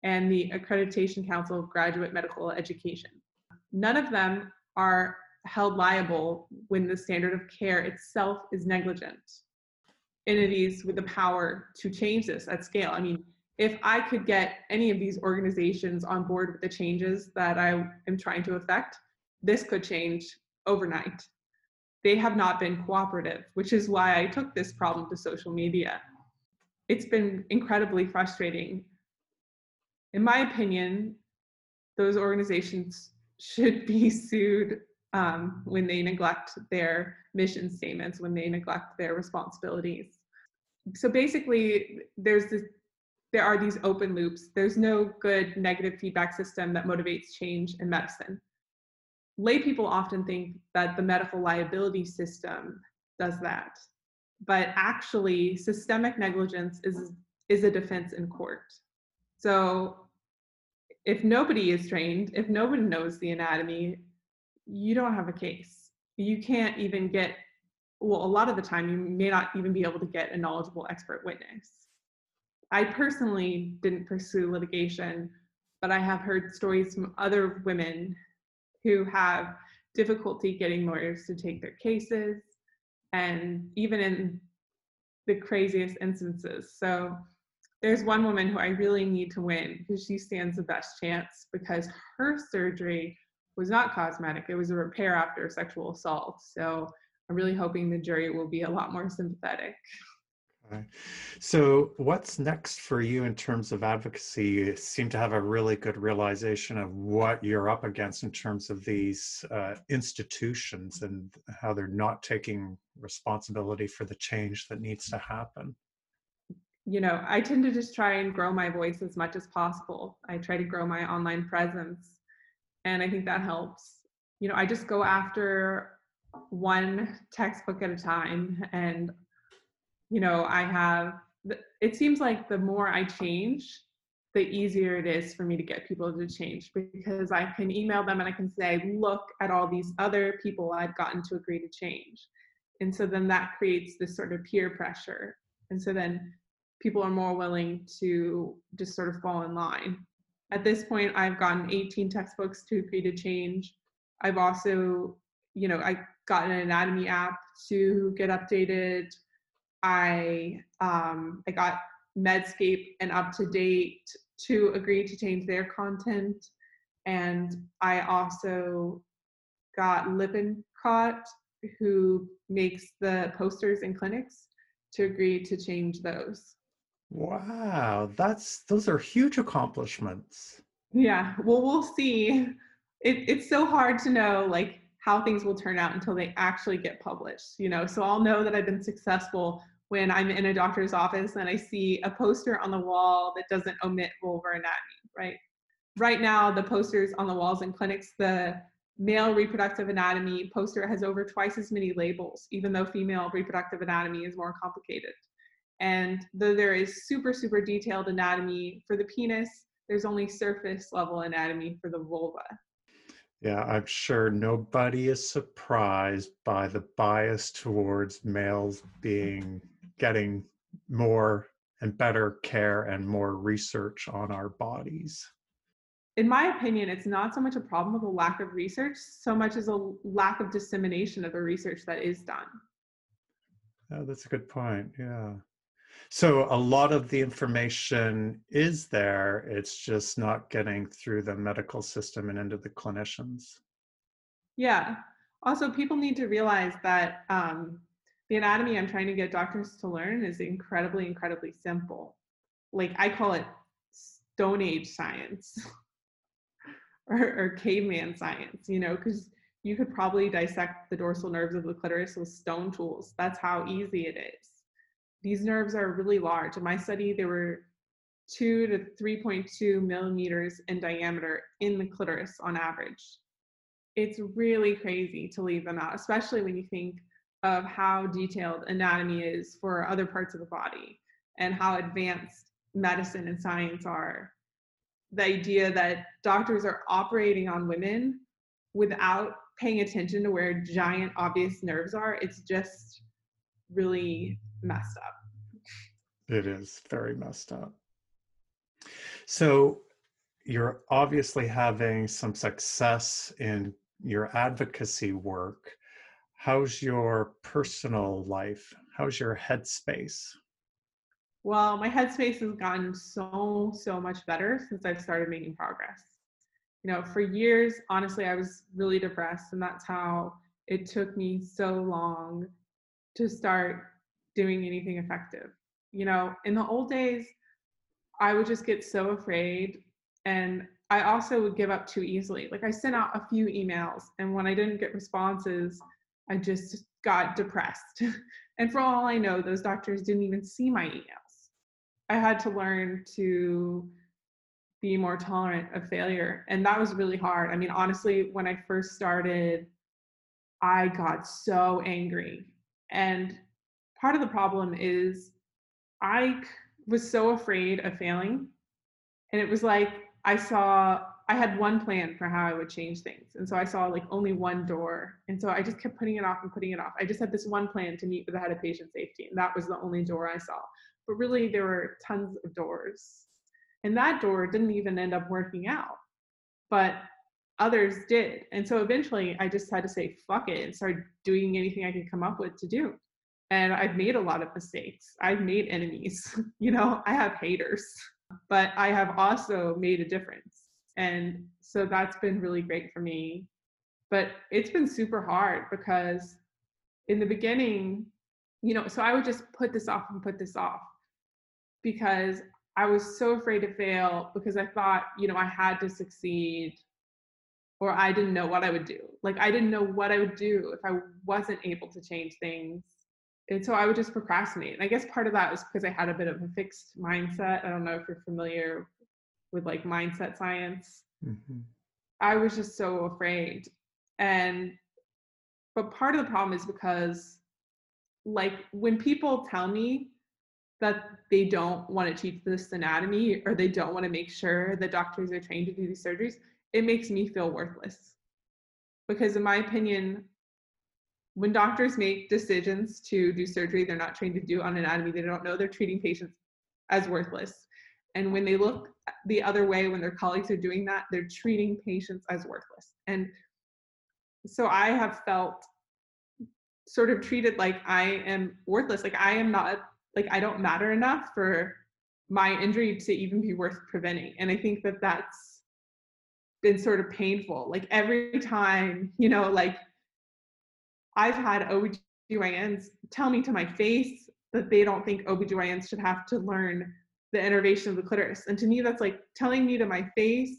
and the Accreditation Council of Graduate Medical Education. None of them are held liable when the standard of care itself is negligent. Entities with the power to change this at scale. I mean, if I could get any of these organizations on board with the changes that I am trying to affect, this could change overnight. They have not been cooperative, which is why I took this problem to social media. It's been incredibly frustrating. In my opinion, those organizations should [laughs] be sued um, when they neglect their mission statements, when they neglect their responsibilities. So basically, there's this there are these open loops. There's no good negative feedback system that motivates change in medicine. Lay people often think that the medical liability system does that, but actually, systemic negligence is, is a defense in court. So, if nobody is trained, if nobody knows the anatomy, you don't have a case. You can't even get, well, a lot of the time, you may not even be able to get a knowledgeable expert witness. I personally didn't pursue litigation, but I have heard stories from other women who have difficulty getting lawyers to take their cases, and even in the craziest instances. So there's one woman who I really need to win because she stands the best chance because her surgery was not cosmetic, it was a repair after sexual assault. So I'm really hoping the jury will be a lot more sympathetic.
So, what's next for you in terms of advocacy? You seem to have a really good realization of what you're up against in terms of these uh, institutions and how they're not taking responsibility for the change that needs to happen.
You know, I tend to just try and grow my voice as much as possible. I try to grow my online presence, and I think that helps. You know, I just go after one textbook at a time and you know, I have, it seems like the more I change, the easier it is for me to get people to change because I can email them and I can say, look at all these other people I've gotten to agree to change. And so then that creates this sort of peer pressure. And so then people are more willing to just sort of fall in line. At this point, I've gotten 18 textbooks to agree to change. I've also, you know, I got an anatomy app to get updated. I um, I got Medscape and UpToDate to agree to change their content, and I also got Lippincott, who makes the posters in clinics, to agree to change those.
Wow, that's those are huge accomplishments.
Yeah, well, we'll see. It, it's so hard to know like how things will turn out until they actually get published you know? So i'll know that i've been successful when i'm in a doctor's office and i see a poster on the wall that doesn't omit vulvar anatomy right? Right now the posters on the walls in clinics the male reproductive anatomy poster has over twice as many labels even though female reproductive anatomy is more complicated. And though there is super super detailed anatomy for the penis there's only surface level anatomy for the vulva
yeah, I'm sure nobody is surprised by the bias towards males being getting more and better care and more research on our bodies.
In my opinion, it's not so much a problem of a lack of research, so much as a lack of dissemination of the research that is done.
Oh, that's a good point. Yeah. So a lot of the information is there, it's just not getting through the medical system and into the clinicians.
Yeah. Also, people need to realize that um, the anatomy I'm trying to get doctors to learn is incredibly, incredibly simple. Like I call it Stone Age science [laughs] or, or caveman science, you know, because you could probably dissect the dorsal nerves of the clitoris with stone tools. That's how easy it is these nerves are really large. In my study, they were 2 to 3.2 millimeters in diameter in the clitoris on average. It's really crazy to leave them out, especially when you think of how detailed anatomy is for other parts of the body and how advanced medicine and science are. The idea that doctors are operating on women without paying attention to where giant obvious nerves are, it's just really messed up.
It is very messed up. So you're obviously having some success in your advocacy work. How's your personal life? How's your headspace?
Well, my headspace has gotten so, so much better since I've started making progress. You know, for years, honestly, I was really depressed, and that's how it took me so long to start doing anything effective. You know, in the old days, I would just get so afraid and I also would give up too easily. Like I sent out a few emails and when I didn't get responses, I just got depressed. [laughs] and for all I know, those doctors didn't even see my emails. I had to learn to be more tolerant of failure. And that was really hard. I mean, honestly, when I first started, I got so angry. And part of the problem is I was so afraid of failing. And it was like I saw, I had one plan for how I would change things. And so I saw like only one door. And so I just kept putting it off and putting it off. I just had this one plan to meet with the head of patient safety. And that was the only door I saw. But really, there were tons of doors. And that door didn't even end up working out. But others did. And so eventually I just had to say, fuck it, and start doing anything I could come up with to do and I've made a lot of mistakes. I've made enemies. [laughs] you know, I have haters, but I have also made a difference. And so that's been really great for me. But it's been super hard because in the beginning, you know, so I would just put this off and put this off because I was so afraid to fail because I thought, you know, I had to succeed or I didn't know what I would do. Like I didn't know what I would do if I wasn't able to change things and so I would just procrastinate. And I guess part of that was because I had a bit of a fixed mindset. I don't know if you're familiar with like mindset science. Mm-hmm. I was just so afraid. And but part of the problem is because like when people tell me that they don't want to teach this anatomy or they don't want to make sure that doctors are trained to do these surgeries, it makes me feel worthless. Because in my opinion, when doctors make decisions to do surgery they're not trained to do on anatomy, they don't know they're treating patients as worthless. And when they look the other way, when their colleagues are doing that, they're treating patients as worthless. And so I have felt sort of treated like I am worthless, like I am not, like I don't matter enough for my injury to even be worth preventing. And I think that that's been sort of painful. Like every time, you know, like I've had OBGYNs tell me to my face that they don't think OBGYNs should have to learn the innervation of the clitoris. And to me, that's like telling me to my face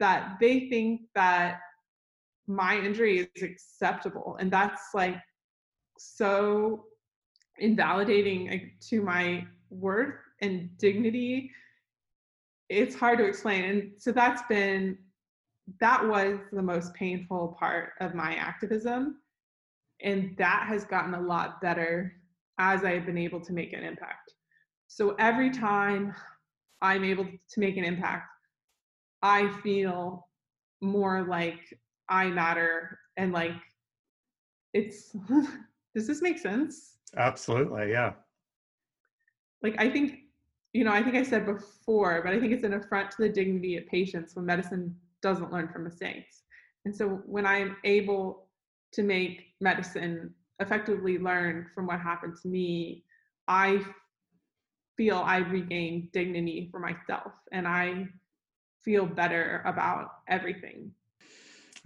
that they think that my injury is acceptable. And that's like so invalidating to my worth and dignity. It's hard to explain. And so that's been, that was the most painful part of my activism and that has gotten a lot better as I've been able to make an impact. So every time I'm able to make an impact, I feel more like I matter and like it's [laughs] does this make sense?
Absolutely, yeah.
Like I think, you know, I think I said before, but I think it's an affront to the dignity of patients when medicine doesn't learn from mistakes. And so when I'm able to make medicine effectively learn from what happened to me, I feel I regained dignity for myself and I feel better about everything.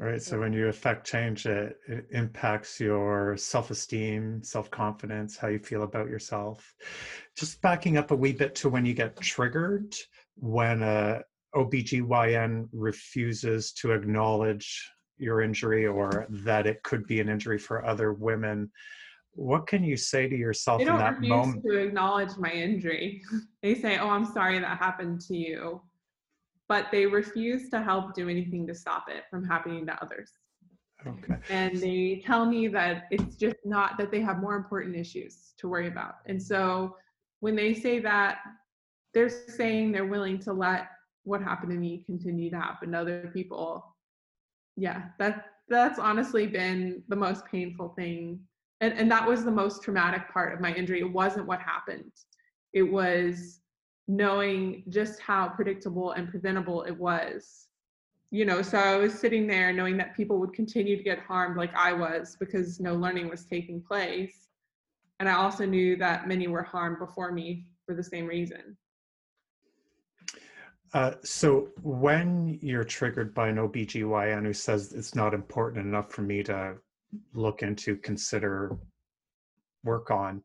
All right. So when you affect change, it, it impacts your self esteem, self confidence, how you feel about yourself. Just backing up a wee bit to when you get triggered, when a OBGYN refuses to acknowledge your injury or that it could be an injury for other women. What can you say to yourself
they don't
in that
refuse
moment?
To acknowledge my injury, [laughs] they say, "Oh, I'm sorry that happened to you," but they refuse to help do anything to stop it from happening to others.
Okay.
And they tell me that it's just not that they have more important issues to worry about. And so when they say that, they're saying they're willing to let what happened to me continue to happen to other people. Yeah, that that's honestly been the most painful thing. And and that was the most traumatic part of my injury. It wasn't what happened. It was knowing just how predictable and preventable it was. You know, so I was sitting there knowing that people would continue to get harmed like I was because no learning was taking place. And I also knew that many were harmed before me for the same reason.
Uh, so when you're triggered by an OBGYN who says it's not important enough for me to look into, consider, work on,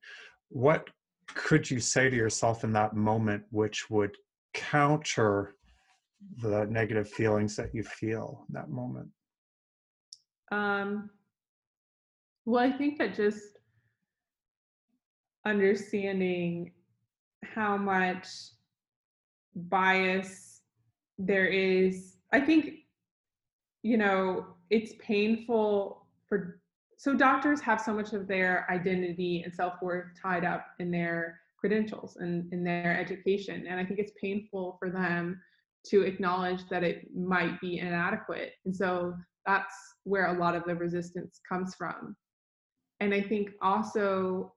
what could you say to yourself in that moment which would counter the negative feelings that you feel in that moment?
Um, well, I think that just understanding how much bias there is i think you know it's painful for so doctors have so much of their identity and self-worth tied up in their credentials and in their education. And i think it's painful for them to acknowledge that it might be inadequate. And so that's where a lot of the resistance comes from. And i think also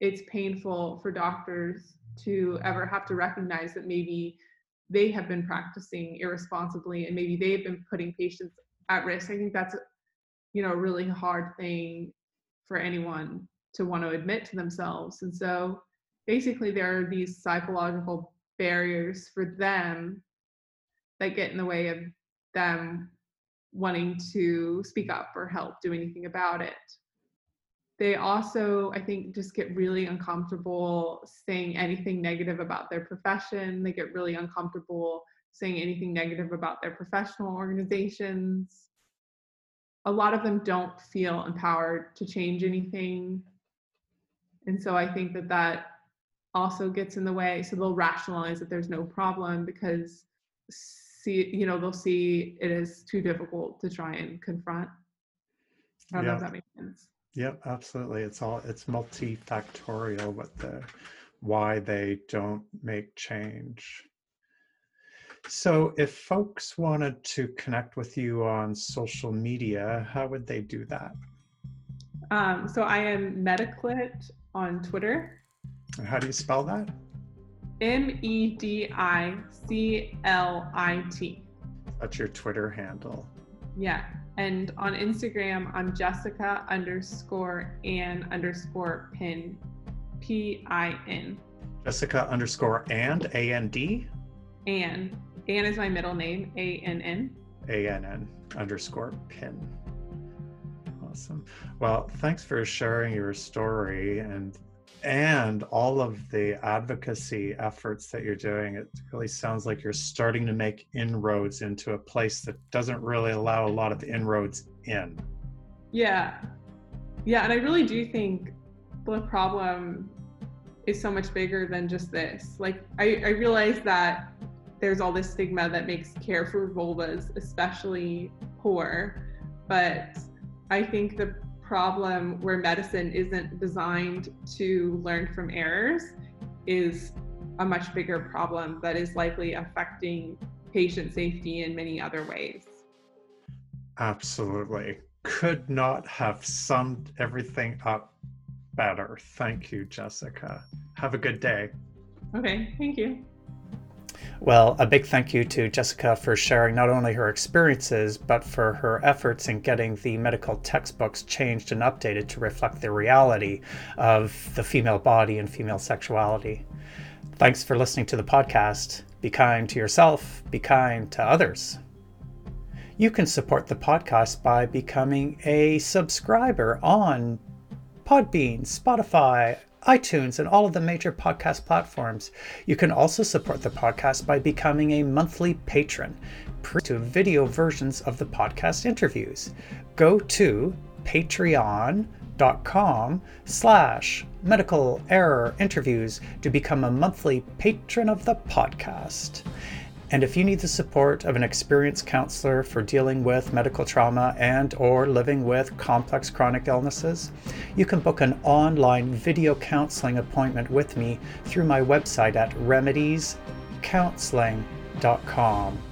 it's painful for doctors to ever have to recognize that maybe they have been practicing irresponsibly and maybe they've been putting patients at risk. I think that's you know a really hard thing for anyone to want to admit to themselves. And so basically there are these psychological barriers for them that get in the way of them wanting to speak up or help do anything about it they also i think just get really uncomfortable saying anything negative about their profession. They get really uncomfortable saying anything negative about their professional organizations. A lot of them don't feel empowered to change anything. And so i think that that also gets in the way. So they'll rationalize that there's no problem because see you know they'll see it as too difficult to try and confront. I don't yeah. know if that makes sense
Yep, absolutely. It's all it's multifactorial what the why they don't make change. So if folks wanted to connect with you on social media, how would they do that?
Um, so I am Mediclit on Twitter.
And how do you spell that?
M E D I C L I T.
That's your Twitter handle.
Yeah. And on Instagram, I'm Jessica underscore and underscore pin, P I N.
Jessica underscore and A N D?
And. Ann is my middle name, A N N.
A N N underscore pin. Awesome. Well, thanks for sharing your story and and all of the advocacy efforts that you're doing, it really sounds like you're starting to make inroads into a place that doesn't really allow a lot of inroads in.
Yeah. Yeah. And I really do think the problem is so much bigger than just this. Like, I, I realize that there's all this stigma that makes care for vulvas especially poor, but I think the problem where medicine isn't designed to learn from errors is a much bigger problem that is likely affecting patient safety in many other ways.
Absolutely. Could not have summed everything up better. Thank you, Jessica. Have a good day.
Okay, thank you.
Well, a big thank you to Jessica for sharing not only her experiences, but for her efforts in getting the medical textbooks changed and updated to reflect the reality of the female body and female sexuality.
Thanks for listening to the podcast. Be kind to yourself, be kind to others. You can support the podcast by becoming a subscriber on Podbean, Spotify, iTunes, and all of the major podcast platforms. You can also support the podcast by becoming a monthly patron to video versions of the podcast interviews. Go to patreon.com slash medical error interviews to become a monthly patron of the podcast. And if you need the support of an experienced counselor for dealing with medical trauma and or living with complex chronic illnesses, you can book an online video counseling appointment with me through my website at remediescounseling.com.